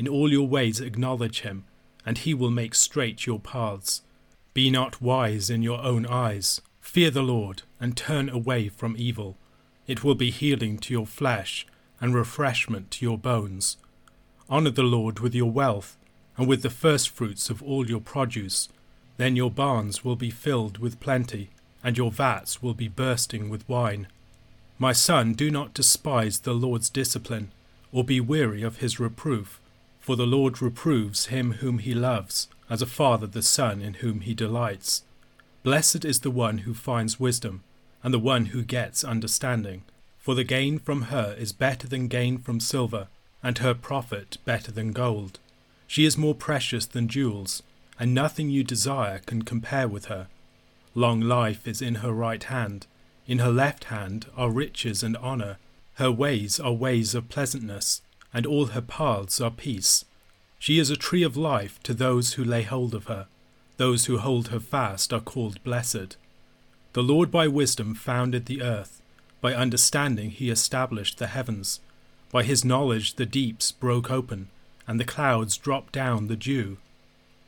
In all your ways acknowledge him, and he will make straight your paths. Be not wise in your own eyes. Fear the Lord, and turn away from evil. It will be healing to your flesh, and refreshment to your bones. Honour the Lord with your wealth, and with the firstfruits of all your produce. Then your barns will be filled with plenty, and your vats will be bursting with wine. My son, do not despise the Lord's discipline, or be weary of his reproof for the Lord reproves him whom he loves, as a father the son in whom he delights. Blessed is the one who finds wisdom, and the one who gets understanding. For the gain from her is better than gain from silver, and her profit better than gold. She is more precious than jewels, and nothing you desire can compare with her. Long life is in her right hand, in her left hand are riches and honour. Her ways are ways of pleasantness and all her paths are peace. She is a tree of life to those who lay hold of her. Those who hold her fast are called blessed. The Lord by wisdom founded the earth. By understanding he established the heavens. By his knowledge the deeps broke open, and the clouds dropped down the dew.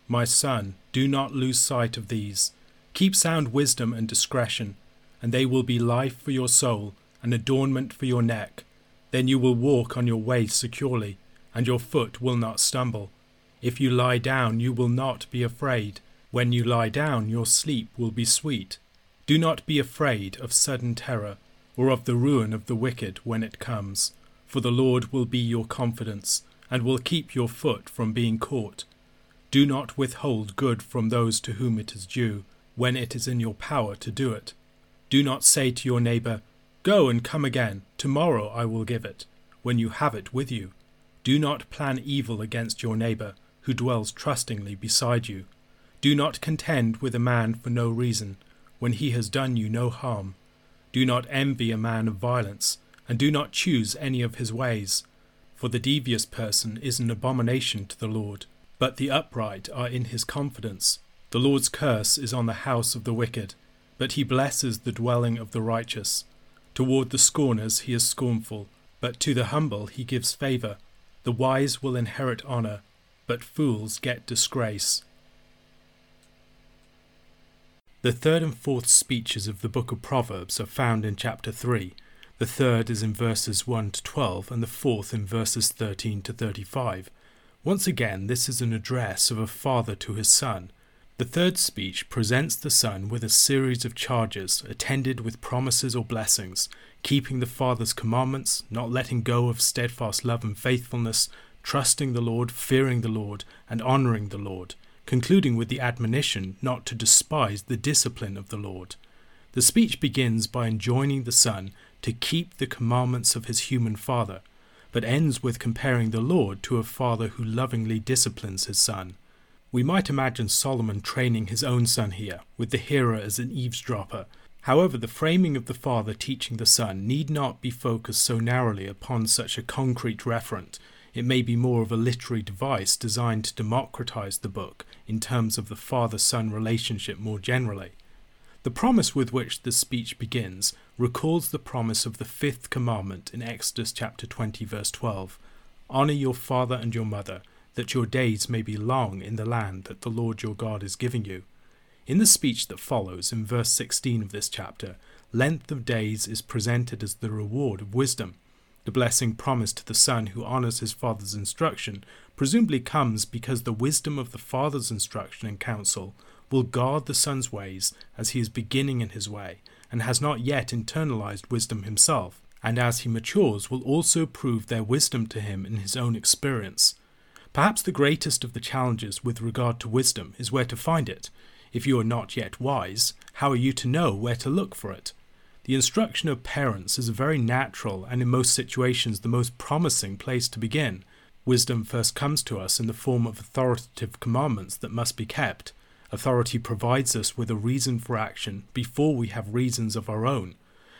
My son, do not lose sight of these. Keep sound wisdom and discretion, and they will be life for your soul, and adornment for your neck then you will walk on your way securely, and your foot will not stumble. If you lie down, you will not be afraid. When you lie down, your sleep will be sweet. Do not be afraid of sudden terror, or of the ruin of the wicked when it comes, for the Lord will be your confidence, and will keep your foot from being caught. Do not withhold good from those to whom it is due, when it is in your power to do it. Do not say to your neighbor, Go and come again, tomorrow I will give it, when you have it with you. Do not plan evil against your neighbor, who dwells trustingly beside you. Do not contend with a man for no reason, when he has done you no harm. Do not envy a man of violence, and do not choose any of his ways. For the devious person is an abomination to the Lord, but the upright are in his confidence. The Lord's curse is on the house of the wicked, but he blesses the dwelling of the righteous. Toward the scorners he is scornful, but to the humble he gives favour. The wise will inherit honour, but fools get disgrace. The third and fourth speeches of the book of Proverbs are found in chapter 3. The third is in verses 1 to 12, and the fourth in verses 13 to 35. Once again, this is an address of a father to his son. The third speech presents the son with a series of charges attended with promises or blessings, keeping the Father's commandments, not letting go of steadfast love and faithfulness, trusting the Lord, fearing the Lord, and honouring the Lord, concluding with the admonition not to despise the discipline of the Lord. The speech begins by enjoining the Son to keep the commandments of his human father, but ends with comparing the Lord to a father who lovingly disciplines his son. We might imagine Solomon training his own son here, with the hearer as an eavesdropper. However, the framing of the father teaching the son need not be focused so narrowly upon such a concrete referent. It may be more of a literary device designed to democratize the book in terms of the father son relationship more generally. The promise with which this speech begins recalls the promise of the fifth commandment in Exodus chapter 20, verse 12 Honor your father and your mother that your days may be long in the land that the Lord your God is giving you. In the speech that follows, in verse 16 of this chapter, length of days is presented as the reward of wisdom. The blessing promised to the son who honors his father's instruction presumably comes because the wisdom of the father's instruction and counsel will guard the son's ways as he is beginning in his way and has not yet internalized wisdom himself, and as he matures will also prove their wisdom to him in his own experience. Perhaps the greatest of the challenges with regard to wisdom is where to find it. If you are not yet wise, how are you to know where to look for it? The instruction of parents is a very natural and in most situations the most promising place to begin. Wisdom first comes to us in the form of authoritative commandments that must be kept. Authority provides us with a reason for action before we have reasons of our own.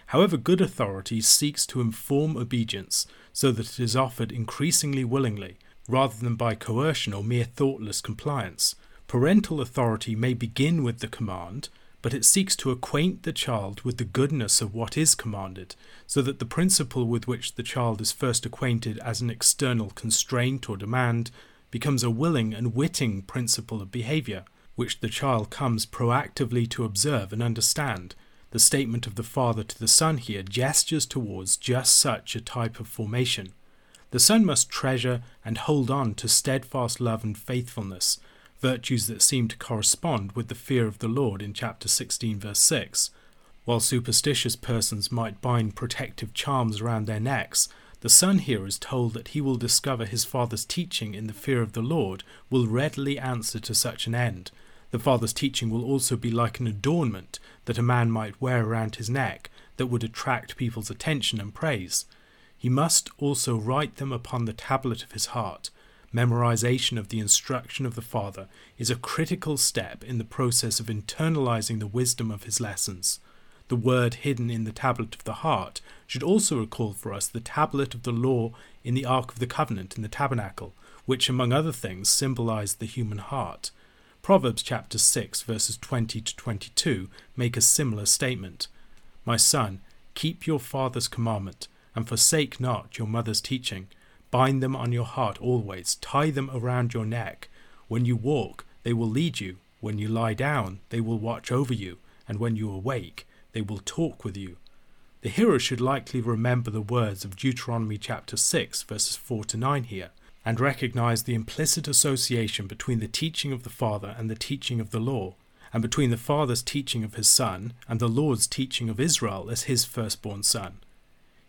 However, good authority seeks to inform obedience so that it is offered increasingly willingly, rather than by coercion or mere thoughtless compliance. Parental authority may begin with the command, but it seeks to acquaint the child with the goodness of what is commanded, so that the principle with which the child is first acquainted as an external constraint or demand becomes a willing and witting principle of behavior, which the child comes proactively to observe and understand. The statement of the father to the son here gestures towards just such a type of formation. The son must treasure and hold on to steadfast love and faithfulness, virtues that seem to correspond with the fear of the Lord in chapter 16, verse 6. While superstitious persons might bind protective charms around their necks, the son here is told that he will discover his father's teaching in the fear of the Lord will readily answer to such an end. The father's teaching will also be like an adornment that a man might wear around his neck that would attract people's attention and praise. He must also write them upon the tablet of his heart, memorization of the instruction of the Father is a critical step in the process of internalizing the wisdom of his lessons. The word hidden in the tablet of the heart should also recall for us the tablet of the law in the Ark of the Covenant in the tabernacle, which, among other things, symbolized the human heart. Proverbs chapter 6, verses 20 to 22 make a similar statement My son, keep your father's commandment, and forsake not your mother's teaching Bind them on your heart always, tie them around your neck. When you walk, they will lead you. When you lie down, they will watch over you. And when you awake, they will talk with you. The hearer should likely remember the words of Deuteronomy chapter 6, verses 4 to 9 here, and recognize the implicit association between the teaching of the Father and the teaching of the law, and between the Father's teaching of his Son and the Lord's teaching of Israel as his firstborn son.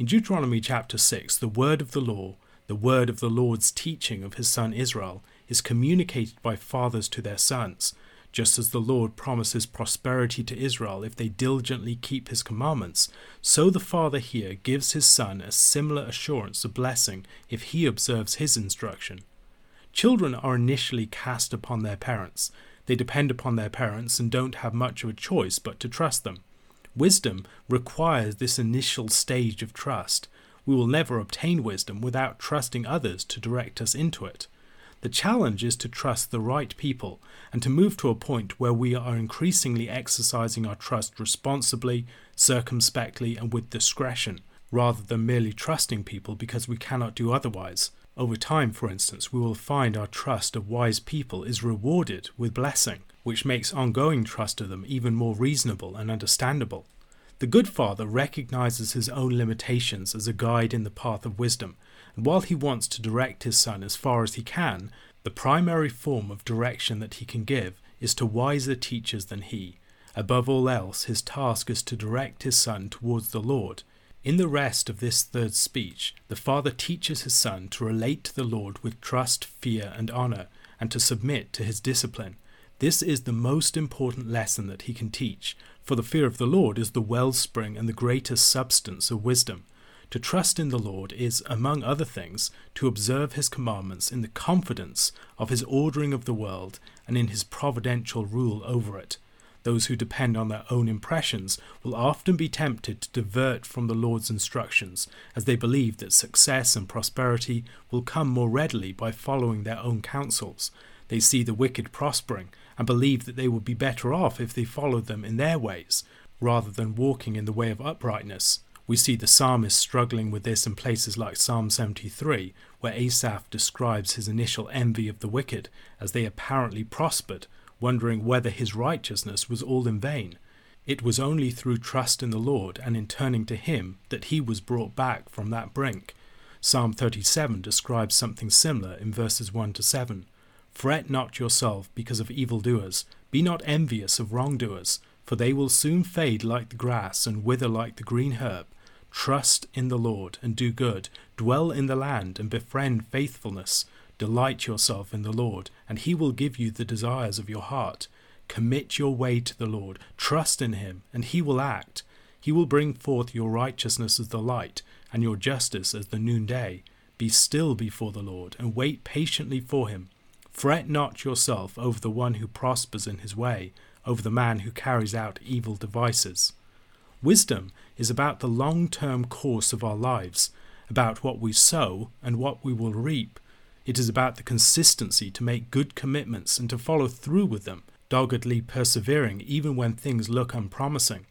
In Deuteronomy chapter 6, the word of the law, the word of the Lord's teaching of his son Israel, is communicated by fathers to their sons, just as the Lord promises prosperity to Israel if they diligently keep his commandments, so the Father here gives his Son a similar assurance of blessing if he observes his instruction. Children are initially cast upon their parents. They depend upon their parents and don't have much of a choice but to trust them. Wisdom requires this initial stage of trust. We will never obtain wisdom without trusting others to direct us into it. The challenge is to trust the right people and to move to a point where we are increasingly exercising our trust responsibly, circumspectly, and with discretion, rather than merely trusting people because we cannot do otherwise. Over time, for instance, we will find our trust of wise people is rewarded with blessing which makes ongoing trust of them even more reasonable and understandable. The good father recognizes his own limitations as a guide in the path of wisdom, and while he wants to direct his son as far as he can, the primary form of direction that he can give is to wiser teachers than he. Above all else, his task is to direct his son towards the Lord. In the rest of this third speech, the father teaches his son to relate to the Lord with trust, fear, and honor, and to submit to his discipline. This is the most important lesson that he can teach, for the fear of the Lord is the wellspring and the greatest substance of wisdom. To trust in the Lord is, among other things, to observe his commandments in the confidence of his ordering of the world and in his providential rule over it. Those who depend on their own impressions will often be tempted to divert from the Lord's instructions, as they believe that success and prosperity will come more readily by following their own counsels. They see the wicked prospering and believe that they would be better off if they followed them in their ways, rather than walking in the way of uprightness. We see the psalmist struggling with this in places like Psalm 73, where Asaph describes his initial envy of the wicked as they apparently prospered, wondering whether his righteousness was all in vain. It was only through trust in the Lord and in turning to Him that he was brought back from that brink. Psalm 37 describes something similar in verses 1 to 7. Fret not yourself because of evildoers, be not envious of wrongdoers, for they will soon fade like the grass and wither like the green herb. Trust in the Lord and do good, dwell in the land and befriend faithfulness. Delight yourself in the Lord, and he will give you the desires of your heart. Commit your way to the Lord, trust in him, and he will act. He will bring forth your righteousness as the light, and your justice as the noonday. Be still before the Lord, and wait patiently for him. Fret not yourself over the one who prospers in his way, over the man who carries out evil devices. Wisdom is about the long term course of our lives, about what we sow and what we will reap. It is about the consistency to make good commitments and to follow through with them, doggedly persevering even when things look unpromising.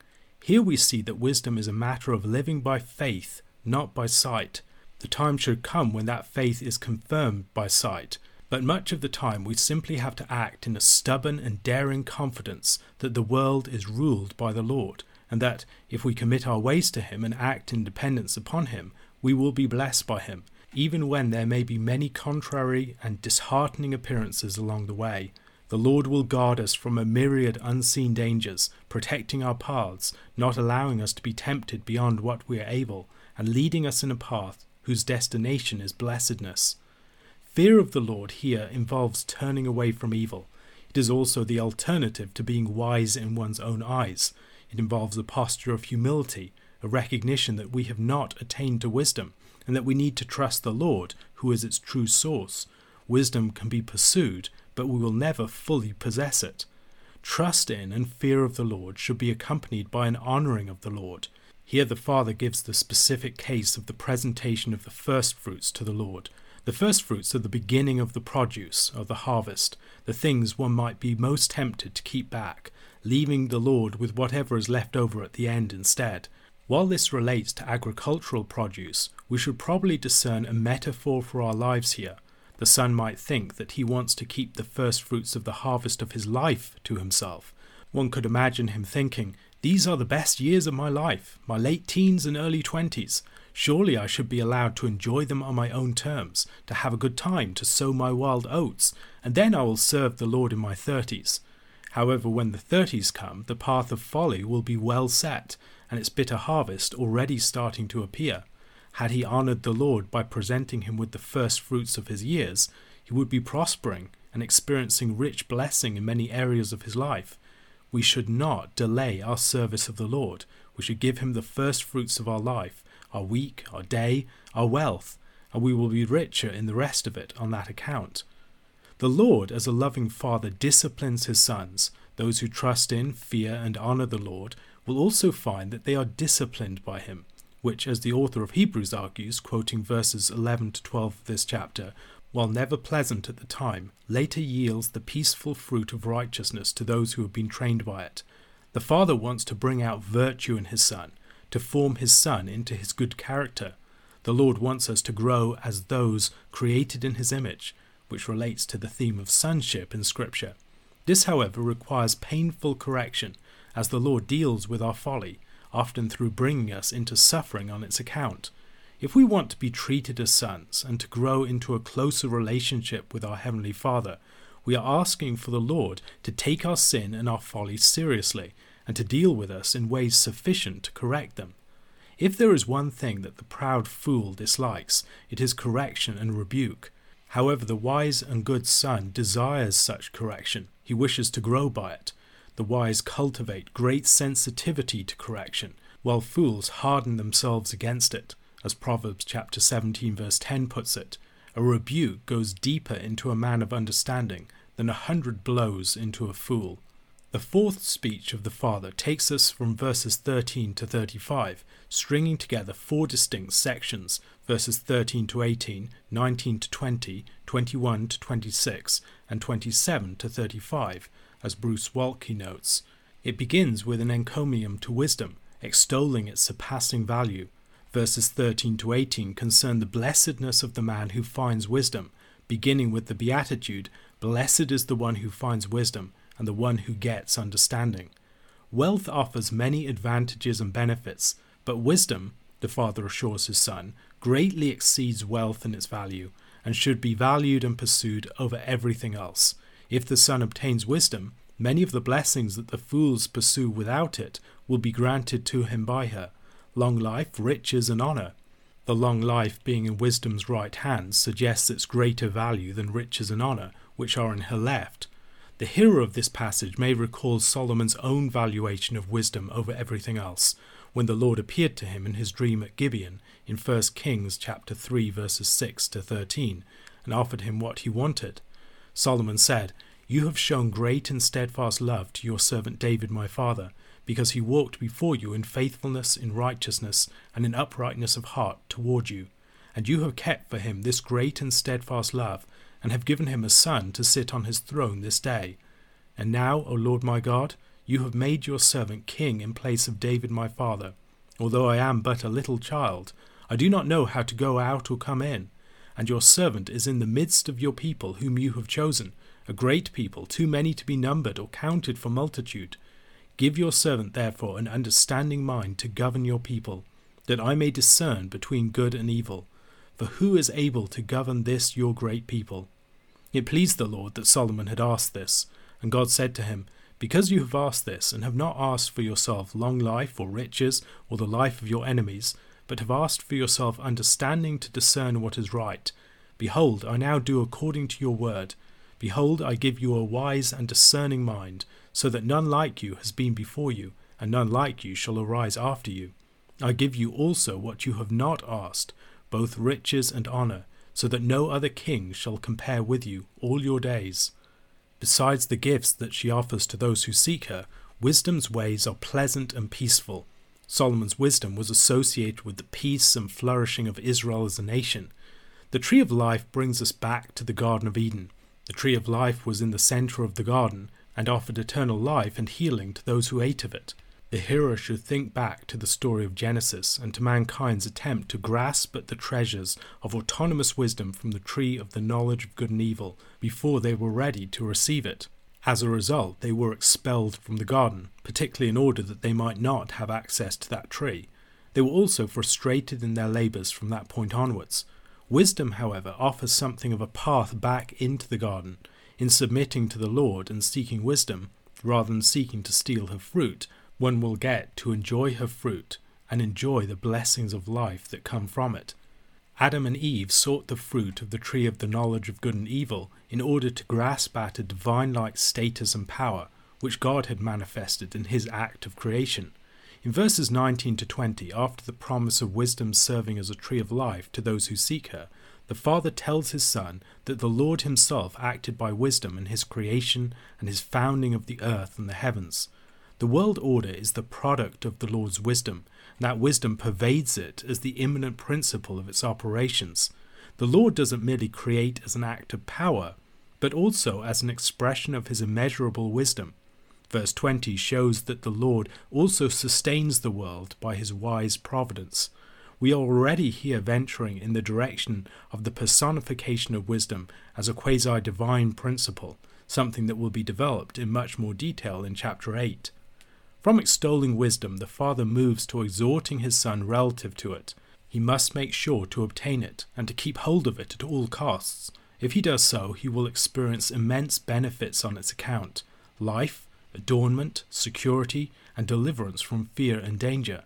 Here we see that wisdom is a matter of living by faith, not by sight. The time should come when that faith is confirmed by sight, but much of the time we simply have to act in a stubborn and daring confidence that the world is ruled by the Lord, and that if we commit our ways to Him and act in dependence upon Him, we will be blessed by Him, even when there may be many contrary and disheartening appearances along the way. The Lord will guard us from a myriad unseen dangers, protecting our paths, not allowing us to be tempted beyond what we are able, and leading us in a path whose destination is blessedness. Fear of the Lord here involves turning away from evil. It is also the alternative to being wise in one's own eyes. It involves a posture of humility, a recognition that we have not attained to wisdom, and that we need to trust the Lord, who is its true source. Wisdom can be pursued, but we will never fully possess it. Trust in and fear of the Lord should be accompanied by an honouring of the Lord. Here the Father gives the specific case of the presentation of the first fruits to the Lord. The first fruits are the beginning of the produce, of the harvest, the things one might be most tempted to keep back, leaving the Lord with whatever is left over at the end instead. While this relates to agricultural produce, we should probably discern a metaphor for our lives here. The son might think that he wants to keep the first fruits of the harvest of his life to himself. One could imagine him thinking, These are the best years of my life, my late teens and early twenties. Surely I should be allowed to enjoy them on my own terms, to have a good time, to sow my wild oats, and then I will serve the Lord in my thirties. However, when the thirties come, the path of folly will be well set, and its bitter harvest already starting to appear. Had he honoured the Lord by presenting him with the first fruits of his years, he would be prospering and experiencing rich blessing in many areas of his life. We should not delay our service of the Lord. We should give him the first fruits of our life, our week, our day, our wealth, and we will be richer in the rest of it on that account. The Lord, as a loving Father, disciplines his sons. Those who trust in, fear, and honour the Lord will also find that they are disciplined by him, which, as the author of Hebrews argues, quoting verses 11 to 12 of this chapter, while never pleasant at the time, later yields the peaceful fruit of righteousness to those who have been trained by it. The Father wants to bring out virtue in his Son, to form his Son into his good character. The Lord wants us to grow as those created in his image, which relates to the theme of sonship in Scripture. This, however, requires painful correction as the Lord deals with our folly, often through bringing us into suffering on its account. If we want to be treated as sons and to grow into a closer relationship with our Heavenly Father, we are asking for the Lord to take our sin and our folly seriously and to deal with us in ways sufficient to correct them. If there is one thing that the proud fool dislikes, it is correction and rebuke. However, the wise and good son desires such correction. He wishes to grow by it. The wise cultivate great sensitivity to correction, while fools harden themselves against it. As Proverbs chapter 17 verse 10 puts it, a rebuke goes deeper into a man of understanding than a hundred blows into a fool. The fourth speech of the Father takes us from verses 13 to 35, stringing together four distinct sections verses 13 to 18, 19 to 20, 21 to 26, and 27 to 35 as Bruce Waltke notes. It begins with an encomium to wisdom, extolling its surpassing value. Verses 13 to 18 concern the blessedness of the man who finds wisdom, beginning with the beatitude, Blessed is the one who finds wisdom, and the one who gets understanding. Wealth offers many advantages and benefits, but wisdom, the father assures his son, greatly exceeds wealth in its value, and should be valued and pursued over everything else. If the son obtains wisdom, many of the blessings that the fools pursue without it will be granted to him by her long life, riches, and honour. The long life being in wisdom's right hand suggests its greater value than riches and honour, which are in her left. The hearer of this passage may recall Solomon's own valuation of wisdom over everything else, when the Lord appeared to him in his dream at Gibeon in 1 Kings chapter 3 verses 6 to 13 and offered him what he wanted. Solomon said, You have shown great and steadfast love to your servant David my father, because he walked before you in faithfulness, in righteousness, and in uprightness of heart toward you. And you have kept for him this great and steadfast love, and have given him a son to sit on his throne this day. And now, O Lord my God, you have made your servant king in place of David my father. Although I am but a little child, I do not know how to go out or come in. And your servant is in the midst of your people whom you have chosen, a great people, too many to be numbered or counted for multitude. Give your servant therefore an understanding mind to govern your people, that I may discern between good and evil. For who is able to govern this your great people? It pleased the Lord that Solomon had asked this, and God said to him, because you have asked this, and have not asked for yourself long life or riches or the life of your enemies, but have asked for yourself understanding to discern what is right, behold, I now do according to your word. Behold, I give you a wise and discerning mind, so that none like you has been before you, and none like you shall arise after you. I give you also what you have not asked, both riches and honour, so that no other king shall compare with you all your days. Besides the gifts that she offers to those who seek her, wisdom's ways are pleasant and peaceful. Solomon's wisdom was associated with the peace and flourishing of Israel as a nation. The tree of life brings us back to the Garden of Eden. The tree of life was in the center of the garden and offered eternal life and healing to those who ate of it. The hearer should think back to the story of Genesis and to mankind's attempt to grasp at the treasures of autonomous wisdom from the tree of the knowledge of good and evil before they were ready to receive it. As a result, they were expelled from the garden, particularly in order that they might not have access to that tree. They were also frustrated in their labours from that point onwards. Wisdom, however, offers something of a path back into the garden. In submitting to the Lord and seeking wisdom, rather than seeking to steal her fruit, one will get to enjoy her fruit and enjoy the blessings of life that come from it. Adam and Eve sought the fruit of the tree of the knowledge of good and evil in order to grasp at a divine like status and power which God had manifested in his act of creation. In verses 19 to 20, after the promise of wisdom serving as a tree of life to those who seek her, the Father tells his Son that the Lord himself acted by wisdom in his creation and his founding of the earth and the heavens. The world order is the product of the Lord's wisdom, that wisdom pervades it as the immanent principle of its operations. The Lord doesn't merely create as an act of power, but also as an expression of his immeasurable wisdom. Verse 20 shows that the Lord also sustains the world by his wise providence. We are already here venturing in the direction of the personification of wisdom as a quasi divine principle, something that will be developed in much more detail in chapter 8. From extolling wisdom, the father moves to exhorting his son relative to it. He must make sure to obtain it and to keep hold of it at all costs. If he does so, he will experience immense benefits on its account life, adornment, security, and deliverance from fear and danger.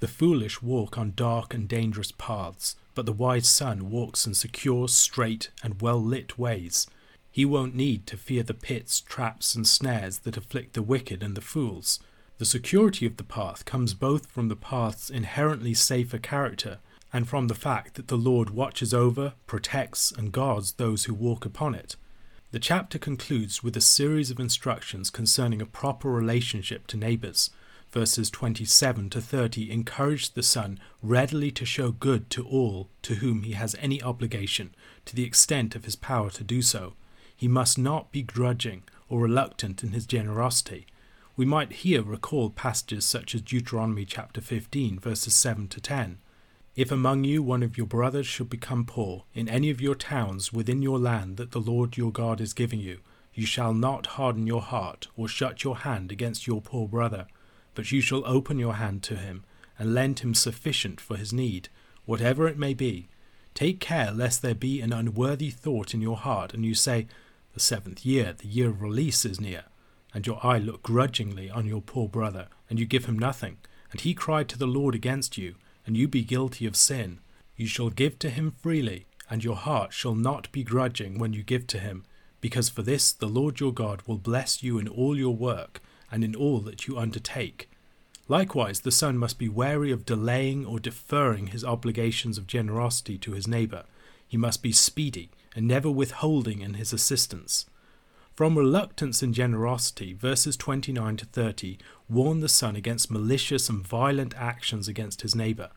The foolish walk on dark and dangerous paths, but the wise son walks in secure, straight, and well lit ways. He won't need to fear the pits, traps, and snares that afflict the wicked and the fools. The security of the path comes both from the path's inherently safer character and from the fact that the Lord watches over, protects, and guards those who walk upon it. The chapter concludes with a series of instructions concerning a proper relationship to neighbours. Verses 27 to 30 encourage the son readily to show good to all to whom he has any obligation, to the extent of his power to do so. He must not be grudging or reluctant in his generosity we might here recall passages such as Deuteronomy chapter 15, verses 7 to 10. If among you one of your brothers should become poor in any of your towns within your land that the Lord your God is giving you, you shall not harden your heart or shut your hand against your poor brother, but you shall open your hand to him and lend him sufficient for his need, whatever it may be, take care lest there be an unworthy thought in your heart, and you say, The seventh year, the year of release, is near, and your eye look grudgingly on your poor brother, and you give him nothing, and he cried to the Lord against you, and you be guilty of sin. You shall give to him freely, and your heart shall not be grudging when you give to him, because for this the Lord your God will bless you in all your work and in all that you undertake. Likewise, the son must be wary of delaying or deferring his obligations of generosity to his neighbour. He must be speedy and never withholding in his assistance. From reluctance and generosity, verses 29 to 30 warn the son against malicious and violent actions against his neighbour.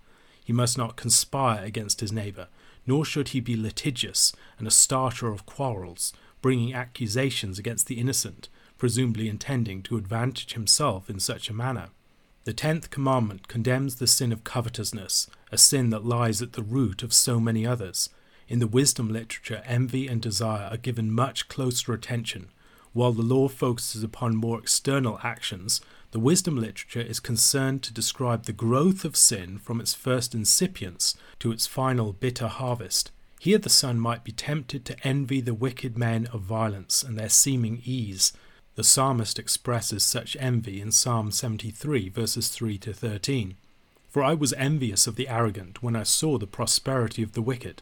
He must not conspire against his neighbour, nor should he be litigious and a starter of quarrels, bringing accusations against the innocent, presumably intending to advantage himself in such a manner. The tenth commandment condemns the sin of covetousness, a sin that lies at the root of so many others. In the wisdom literature, envy and desire are given much closer attention. While the law focuses upon more external actions, the wisdom literature is concerned to describe the growth of sin from its first incipience to its final bitter harvest. Here the son might be tempted to envy the wicked men of violence and their seeming ease. The psalmist expresses such envy in Psalm 73, verses 3 to 13. For I was envious of the arrogant when I saw the prosperity of the wicked.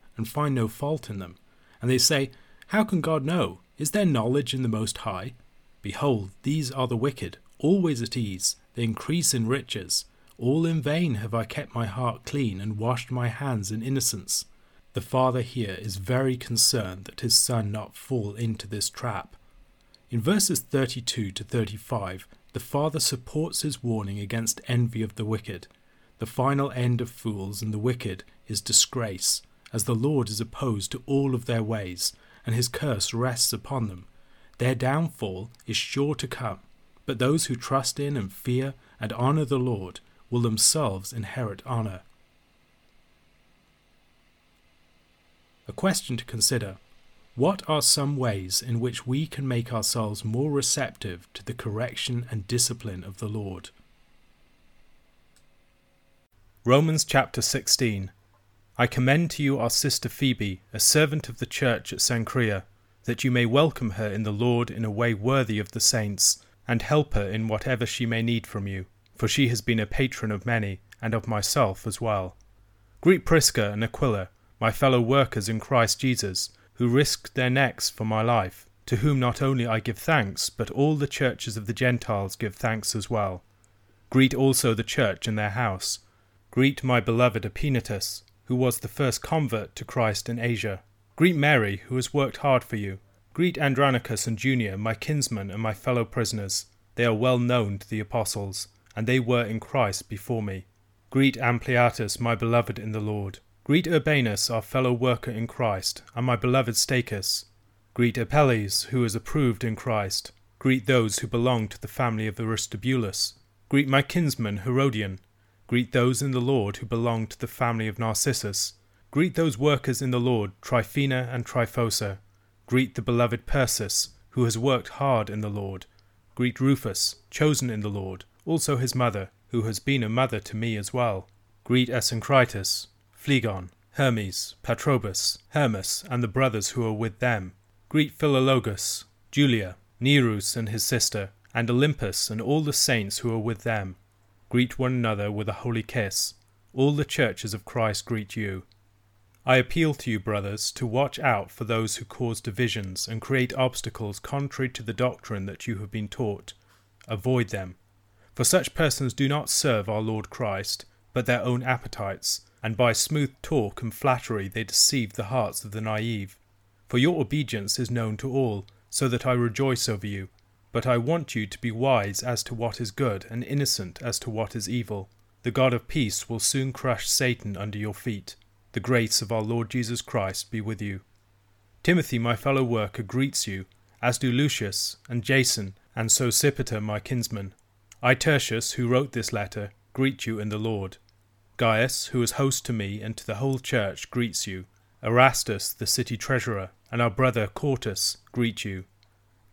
and find no fault in them. And they say, How can God know? Is there knowledge in the Most High? Behold, these are the wicked, always at ease, they increase in riches. All in vain have I kept my heart clean and washed my hands in innocence. The father here is very concerned that his son not fall into this trap. In verses 32 to 35, the father supports his warning against envy of the wicked. The final end of fools and the wicked is disgrace, as the Lord is opposed to all of their ways, and his curse rests upon them. Their downfall is sure to come, but those who trust in and fear and honor the Lord will themselves inherit honor. A question to consider What are some ways in which we can make ourselves more receptive to the correction and discipline of the Lord? Romans chapter 16 I commend to you our sister Phoebe, a servant of the church at Cenchrea, that you may welcome her in the Lord in a way worthy of the saints, and help her in whatever she may need from you, for she has been a patron of many, and of myself as well. Greet Prisca and Aquila, my fellow workers in Christ Jesus, who risked their necks for my life, to whom not only I give thanks, but all the churches of the Gentiles give thanks as well. Greet also the church in their house. Greet my beloved Epaenetus, who was the first convert to Christ in Asia. Greet Mary, who has worked hard for you. Greet Andronicus and Junia, my kinsmen and my fellow prisoners. They are well known to the apostles, and they were in Christ before me. Greet Ampliatus, my beloved in the Lord. Greet Urbanus, our fellow worker in Christ, and my beloved Stachys. Greet Apelles, who is approved in Christ. Greet those who belong to the family of Aristobulus. Greet my kinsman Herodion, Greet those in the Lord who belong to the family of Narcissus. Greet those workers in the Lord, Tryphena and Tryphosa. Greet the beloved Persis, who has worked hard in the Lord. Greet Rufus, chosen in the Lord, also his mother, who has been a mother to me as well. Greet Asyncritus, Phlegon, Hermes, Patrobas, Hermas, and the brothers who are with them. Greet Philologus, Julia, Nereus and his sister, and Olympas and all the saints who are with them. Greet one another with a holy kiss. All the churches of Christ greet you. I appeal to you, brothers, to watch out for those who cause divisions and create obstacles contrary to the doctrine that you have been taught. Avoid them. For such persons do not serve our Lord Christ, but their own appetites, and by smooth talk and flattery they deceive the hearts of the naive. For your obedience is known to all, so that I rejoice over you. But I want you to be wise as to what is good, and innocent as to what is evil. The God of peace will soon crush Satan under your feet. The grace of our Lord Jesus Christ be with you. Timothy, my fellow worker, greets you, as do Lucius and Jason and Sosipater, my kinsman. I, Tertius, who wrote this letter, greet you in the Lord. Gaius, who is host to me and to the whole church, greets you. Erastus, the city treasurer, and our brother Quartus greet you.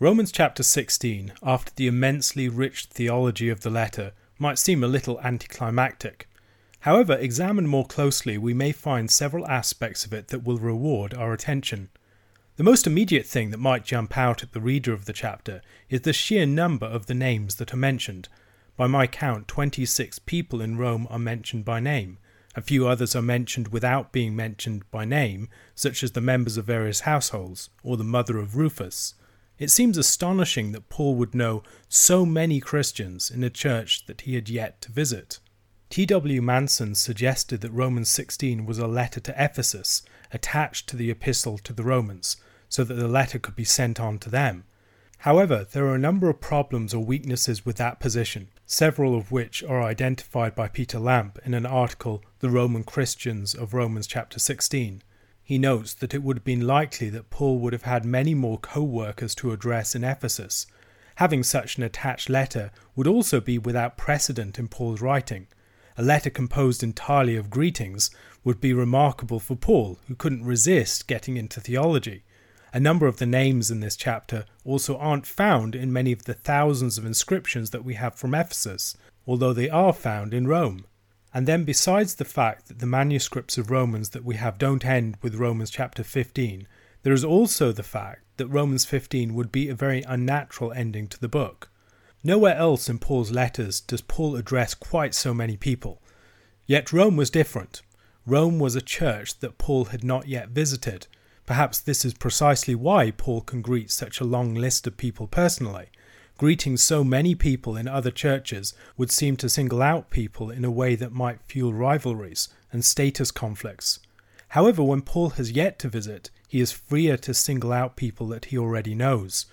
Romans chapter 16, after the immensely rich theology of the letter, might seem a little anticlimactic. However, examined more closely, we may find several aspects of it that will reward our attention. The most immediate thing that might jump out at the reader of the chapter is the sheer number of the names that are mentioned. By my count, 26 people in Rome are mentioned by name. A few others are mentioned without being mentioned by name, such as the members of various households, or the mother of Rufus. It seems astonishing that Paul would know so many Christians in a church that he had yet to visit. T.W. Manson suggested that Romans 16 was a letter to Ephesus attached to the epistle to the Romans, so that the letter could be sent on to them. However, there are a number of problems or weaknesses with that position, several of which are identified by Peter Lampe in an article, The Roman Christians of Romans chapter 16. He notes that it would have been likely that Paul would have had many more co workers to address in Ephesus. Having such an attached letter would also be without precedent in Paul's writing a letter composed entirely of greetings would be remarkable for Paul, who couldn't resist getting into theology. A number of the names in this chapter also aren't found in many of the thousands of inscriptions that we have from Ephesus, although they are found in Rome. And then, besides the fact that the manuscripts of Romans that we have don't end with Romans chapter 15, there is also the fact that Romans 15 would be a very unnatural ending to the book. Nowhere else in Paul's letters does Paul address quite so many people. Yet Rome was different. Rome was a church that Paul had not yet visited. Perhaps this is precisely why Paul can greet such a long list of people personally. Greeting so many people in other churches would seem to single out people in a way that might fuel rivalries and status conflicts. However, when Paul has yet to visit, he is freer to single out people that he already knows.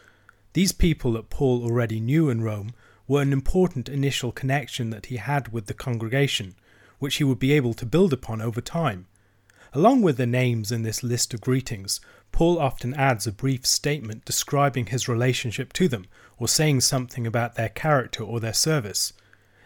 These people that Paul already knew in Rome were an important initial connection that he had with the congregation, which he would be able to build upon over time. Along with the names in this list of greetings, Paul often adds a brief statement describing his relationship to them, or saying something about their character or their service.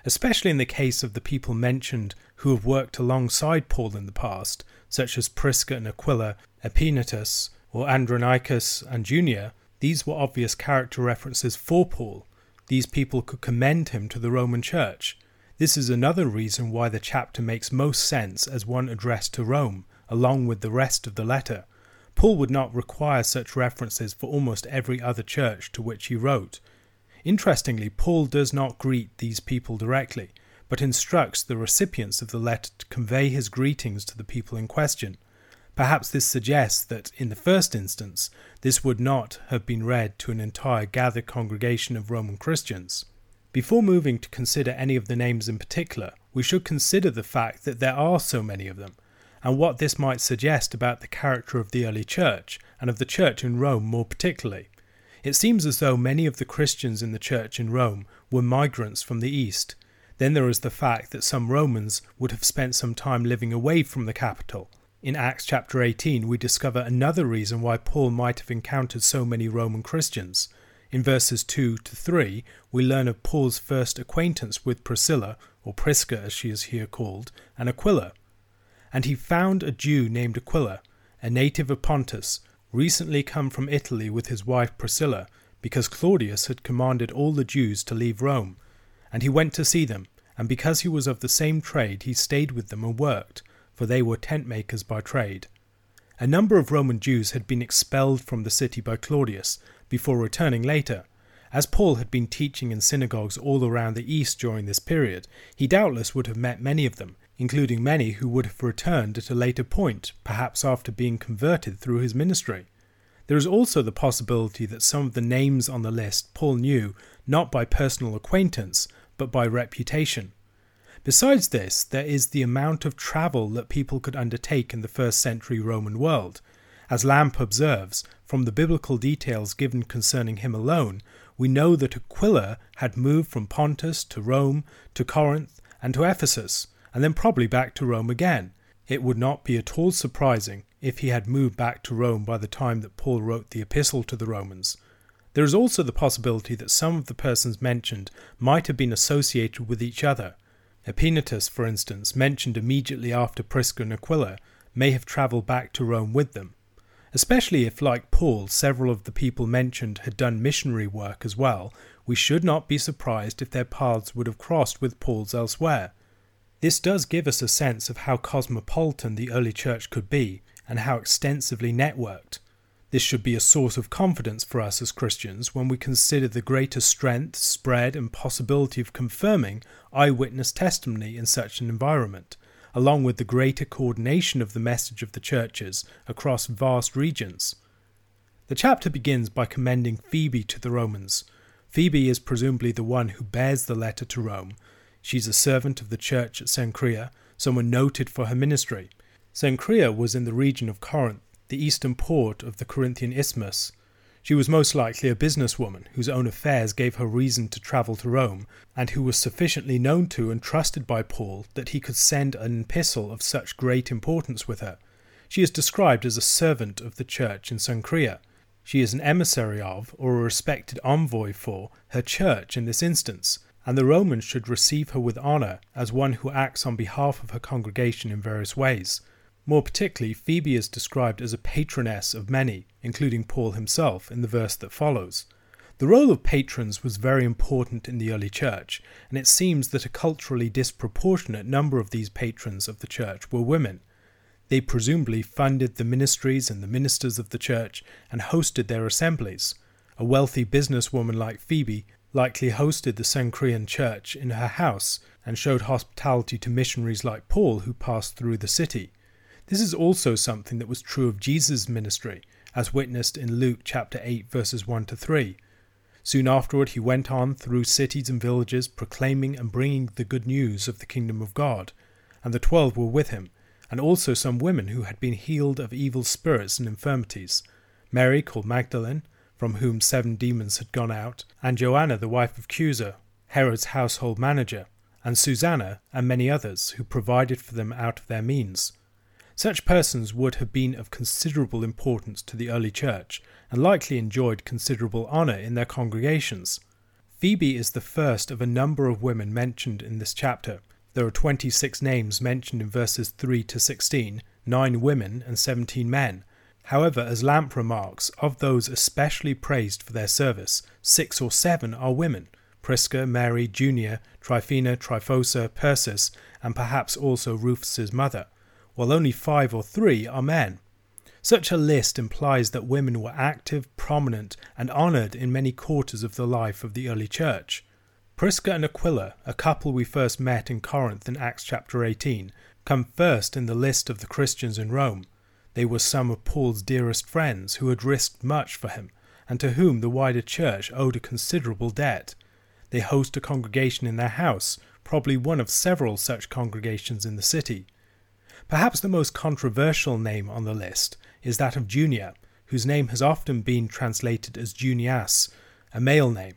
Especially in the case of the people mentioned who have worked alongside Paul in the past, such as Prisca and Aquila, Epaenetus, or Andronicus and Junia, these were obvious character references for Paul. These people could commend him to the Roman Church. This is another reason why the chapter makes most sense as one addressed to Rome, along with the rest of the letter. Paul would not require such references for almost every other church to which he wrote. Interestingly, Paul does not greet these people directly, but instructs the recipients of the letter to convey his greetings to the people in question. Perhaps this suggests that, in the first instance, this would not have been read to an entire gathered congregation of Roman Christians. Before moving to consider any of the names in particular, we should consider the fact that there are so many of them, and what this might suggest about the character of the early church, and of the church in Rome more particularly. It seems as though many of the Christians in the church in Rome were migrants from the east. Then there is the fact that some Romans would have spent some time living away from the capital, in Acts chapter 18, we discover another reason why Paul might have encountered so many Roman Christians. In verses 2 to 3, we learn of Paul's first acquaintance with Priscilla, or Prisca as she is here called, and Aquila. And he found a Jew named Aquila, a native of Pontus, recently come from Italy with his wife Priscilla, because Claudius had commanded all the Jews to leave Rome. And he went to see them, and because he was of the same trade, he stayed with them and worked for they were tent makers by trade. A number of Roman Jews had been expelled from the city by Claudius before returning later. As Paul had been teaching in synagogues all around the east during this period, he doubtless would have met many of them. Including many who would have returned at a later point, perhaps after being converted through his ministry. There is also the possibility that some of the names on the list Paul knew not by personal acquaintance, but by reputation. Besides this, there is the amount of travel that people could undertake in the first century Roman world. As Lampe observes, from the biblical details given concerning him alone, we know that Aquila had moved from Pontus to Rome to Corinth and to Ephesus, and then probably back to Rome again. It would not be at all surprising if he had moved back to Rome by the time that Paul wrote the epistle to the Romans. There is also the possibility that some of the persons mentioned might have been associated with each other. Epaenetus, for instance, mentioned immediately after Prisca and Aquila, may have travelled back to Rome with them, especially if, like Paul, several of the people mentioned had done missionary work as well. We should not be surprised if their paths would have crossed with Paul's elsewhere. This does give us a sense of how cosmopolitan the early church could be, and how extensively networked. This should be a source of confidence for us as Christians when we consider the greater strength, spread, and possibility of confirming eyewitness testimony in such an environment, along with the greater coordination of the message of the churches across vast regions. The chapter begins by commending Phoebe to the Romans. Phoebe is presumably the one who bears the letter to Rome. She's a servant of the church at Cenchrea, someone noted for her ministry. Cenchrea was in the region of Corinth, the eastern port of the Corinthian isthmus. She was most likely a businesswoman whose own affairs gave her reason to travel to Rome, and who was sufficiently known to and trusted by Paul that he could send an epistle of such great importance with her. She is described as a servant of the church in Cenchrea. She is an emissary of, or a respected envoy for, her church in this instance, and the Romans should receive her with honour as one who acts on behalf of her congregation in various ways. More particularly, Phoebe is described as a patroness of many, including Paul himself, in the verse that follows. The role of patrons was very important in the early church, and it seems that a culturally disproportionate number of these patrons of the church were women. They presumably funded the ministries and the ministers of the church and hosted their assemblies. A wealthy businesswoman like Phoebe likely hosted the Cenchrean church in her house and showed hospitality to missionaries like Paul who passed through the city. This is also something that was true of Jesus' ministry, as witnessed in Luke chapter 8 verses 1 to 3. Soon afterward he went on through cities and villages proclaiming and bringing the good news of the kingdom of God, and the twelve were with him, and also some women who had been healed of evil spirits and infirmities, Mary called Magdalene, from whom seven demons had gone out, and Joanna the wife of Chuza, Herod's household manager, and Susanna, and many others, who provided for them out of their means. Such persons would have been of considerable importance to the early church, and likely enjoyed considerable honour in their congregations. Phoebe is the first of a number of women mentioned in this chapter. There are 26 names mentioned in verses 3 to 16, 9 women and 17 men. However, as Lampe remarks, of those especially praised for their service, six or seven are women Prisca, Mary, Junia, Tryphena, Tryphosa, Persis, and perhaps also Rufus's mother while only five or three are men. Such a list implies that women were active, prominent, and honoured in many quarters of the life of the early church. Prisca and Aquila, a couple we first met in Corinth in Acts chapter 18, come first in the list of the Christians in Rome. They were some of Paul's dearest friends who had risked much for him, and to whom the wider church owed a considerable debt. They host a congregation in their house, probably one of several such congregations in the city. Perhaps the most controversial name on the list is that of Junia, whose name has often been translated as Junias, a male name.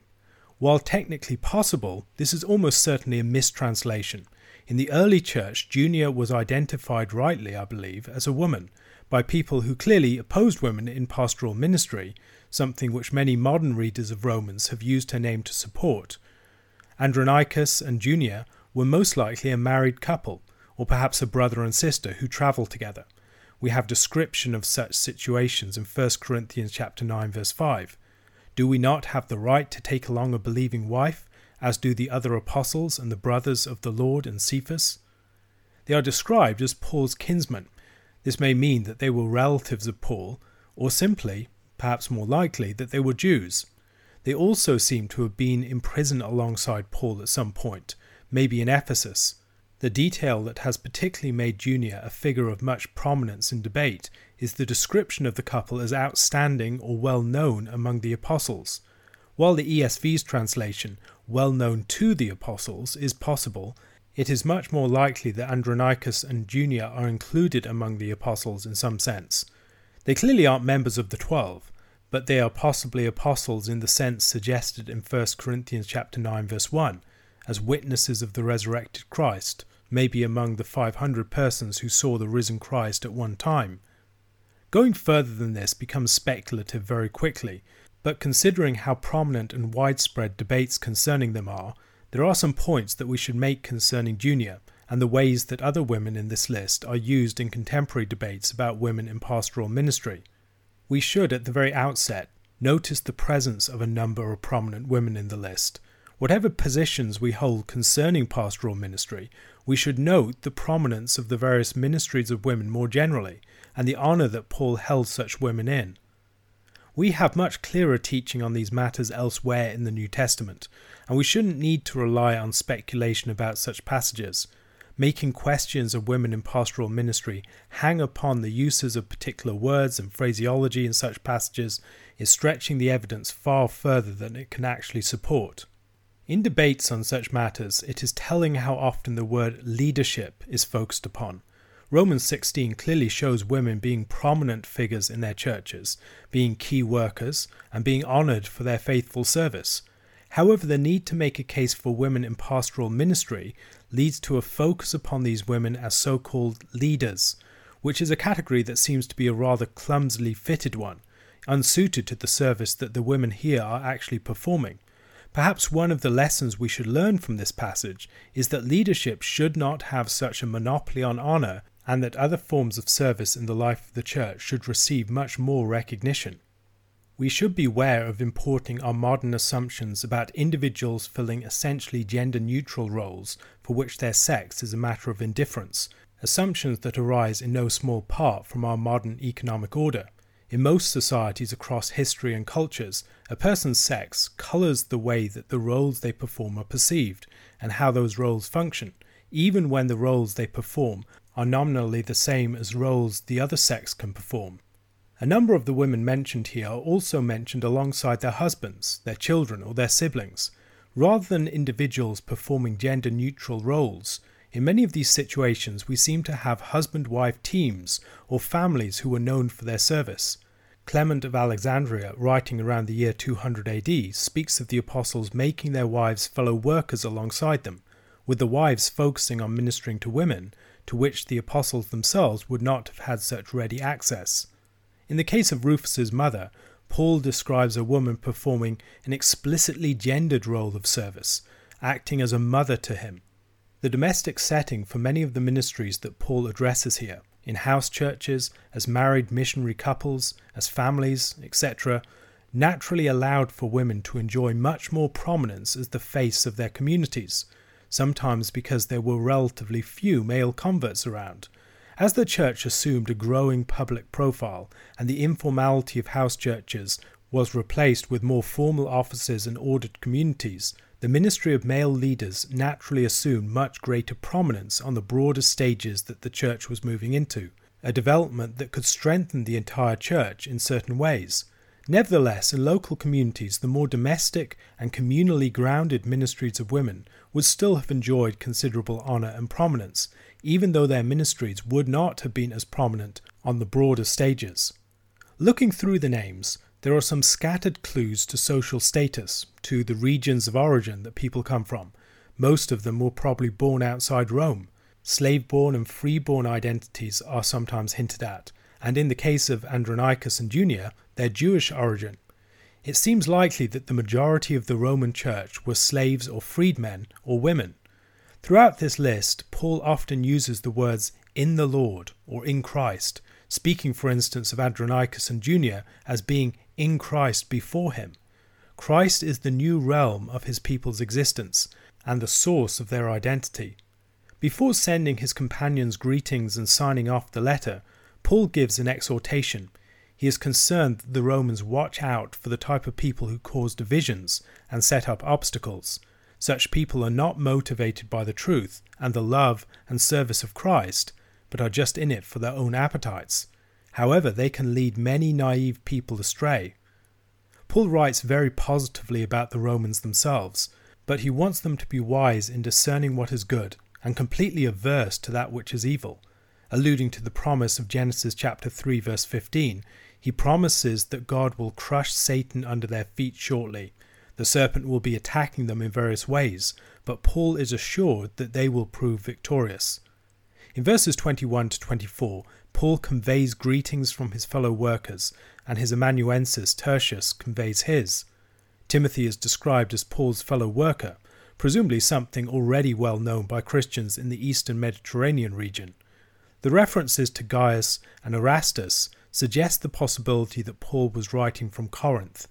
While technically possible, this is almost certainly a mistranslation. In the early church, Junia was identified rightly, I believe, as a woman by people who clearly opposed women in pastoral ministry, something which many modern readers of Romans have used her name to support. Andronicus and Junia were most likely a married couple, or perhaps a brother and sister who travelled together. We have description of such situations in 1 Corinthians chapter 9 verse 5. Do we not have the right to take along a believing wife, as do the other apostles and the brothers of the Lord and Cephas? They are described as Paul's kinsmen. This may mean that they were relatives of Paul, or simply, perhaps more likely, that they were Jews. They also seem to have been in prison alongside Paul at some point, maybe in Ephesus, The detail that has particularly made Junia a figure of much prominence in debate is the description of the couple as outstanding or well known among the apostles. While the ESV's translation, well known to the apostles, is possible, it is much more likely that Andronicus and Junia are included among the apostles in some sense. They clearly aren't members of the twelve, but they are possibly apostles in the sense suggested in 1 Corinthians chapter 9 verse 1 as witnesses of the resurrected Christ, maybe among the 500 persons who saw the risen Christ at one time. Going further than this becomes speculative very quickly, but considering how prominent and widespread debates concerning them are, there are some points that we should make concerning Junia and the ways that other women in this list are used in contemporary debates about women in pastoral ministry. We should, at the very outset, notice the presence of a number of prominent women in the list. Whatever positions we hold concerning pastoral ministry, we should note the prominence of the various ministries of women more generally, and the honour that Paul held such women in. We have much clearer teaching on these matters elsewhere in the New Testament, and we shouldn't need to rely on speculation about such passages. Making questions of women in pastoral ministry hang upon the uses of particular words and phraseology in such passages is stretching the evidence far further than it can actually support. In debates on such matters, it is telling how often the word leadership is focused upon. Romans 16 clearly shows women being prominent figures in their churches, being key workers, and being honoured for their faithful service. However, the need to make a case for women in pastoral ministry leads to a focus upon these women as so called leaders, which is a category that seems to be a rather clumsily fitted one, unsuited to the service that the women here are actually performing. Perhaps one of the lessons we should learn from this passage is that leadership should not have such a monopoly on honour and that other forms of service in the life of the church should receive much more recognition. We should beware of importing our modern assumptions about individuals filling essentially gender neutral roles for which their sex is a matter of indifference, assumptions that arise in no small part from our modern economic order. In most societies across history and cultures, a person's sex colours the way that the roles they perform are perceived and how those roles function, even when the roles they perform are nominally the same as roles the other sex can perform. A number of the women mentioned here are also mentioned alongside their husbands, their children, or their siblings. Rather than individuals performing gender neutral roles, in many of these situations, we seem to have husband wife teams or families who were known for their service. Clement of Alexandria, writing around the year 200 AD, speaks of the apostles making their wives fellow workers alongside them, with the wives focusing on ministering to women, to which the apostles themselves would not have had such ready access. In the case of Rufus's mother, Paul describes a woman performing an explicitly gendered role of service, acting as a mother to him, the domestic setting for many of the ministries that Paul addresses here, in house churches, as married missionary couples, as families, etc., naturally allowed for women to enjoy much more prominence as the face of their communities, sometimes because there were relatively few male converts around. As the church assumed a growing public profile and the informality of house churches was replaced with more formal offices and ordered communities, the ministry of male leaders naturally assumed much greater prominence on the broader stages that the church was moving into, a development that could strengthen the entire church in certain ways. Nevertheless, in local communities, the more domestic and communally grounded ministries of women would still have enjoyed considerable honour and prominence, even though their ministries would not have been as prominent on the broader stages. Looking through the names, there are some scattered clues to social status, to the regions of origin that people come from. Most of them were probably born outside Rome. Slave born and free born identities are sometimes hinted at, and in the case of Andronicus and Junia, their Jewish origin. It seems likely that the majority of the Roman Church were slaves or freedmen or women. Throughout this list, Paul often uses the words in the Lord or in Christ, speaking, for instance, of Andronicus and Junia as being in Christ before him. Christ is the new realm of his people's existence and the source of their identity. Before sending his companions greetings and signing off the letter, Paul gives an exhortation. He is concerned that the Romans watch out for the type of people who cause divisions and set up obstacles. Such people are not motivated by the truth and the love and service of Christ, but are just in it for their own appetites. However, they can lead many naive people astray. Paul writes very positively about the Romans themselves, but he wants them to be wise in discerning what is good and completely averse to that which is evil. Alluding to the promise of Genesis chapter 3 verse 15, he promises that God will crush Satan under their feet shortly. The serpent will be attacking them in various ways, but Paul is assured that they will prove victorious. In verses 21 to 24, Paul conveys greetings from his fellow workers, and his amanuensis Tertius conveys his. Timothy is described as Paul's fellow worker, presumably something already well known by Christians in the eastern Mediterranean region. The references to Gaius and Erastus suggest the possibility that Paul was writing from Corinth.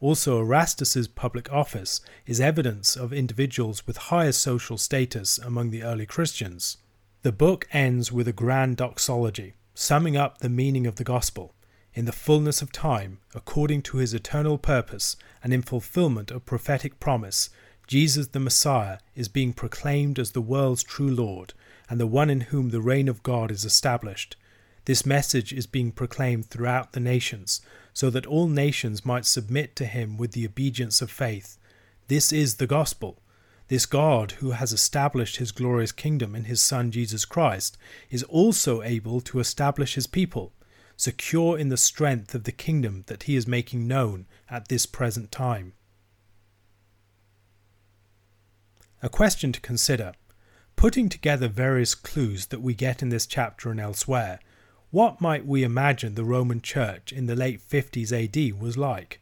Also, Erastus's public office is evidence of individuals with higher social status among the early Christians. The book ends with a grand doxology, summing up the meaning of the gospel. In the fullness of time, according to his eternal purpose and in fulfillment of prophetic promise, Jesus the Messiah is being proclaimed as the world's true Lord and the one in whom the reign of God is established. This message is being proclaimed throughout the nations, so that all nations might submit to him with the obedience of faith. This is the gospel. This God, who has established his glorious kingdom in his Son Jesus Christ, is also able to establish his people, secure in the strength of the kingdom that he is making known at this present time. A question to consider Putting together various clues that we get in this chapter and elsewhere, what might we imagine the Roman Church in the late 50s AD was like?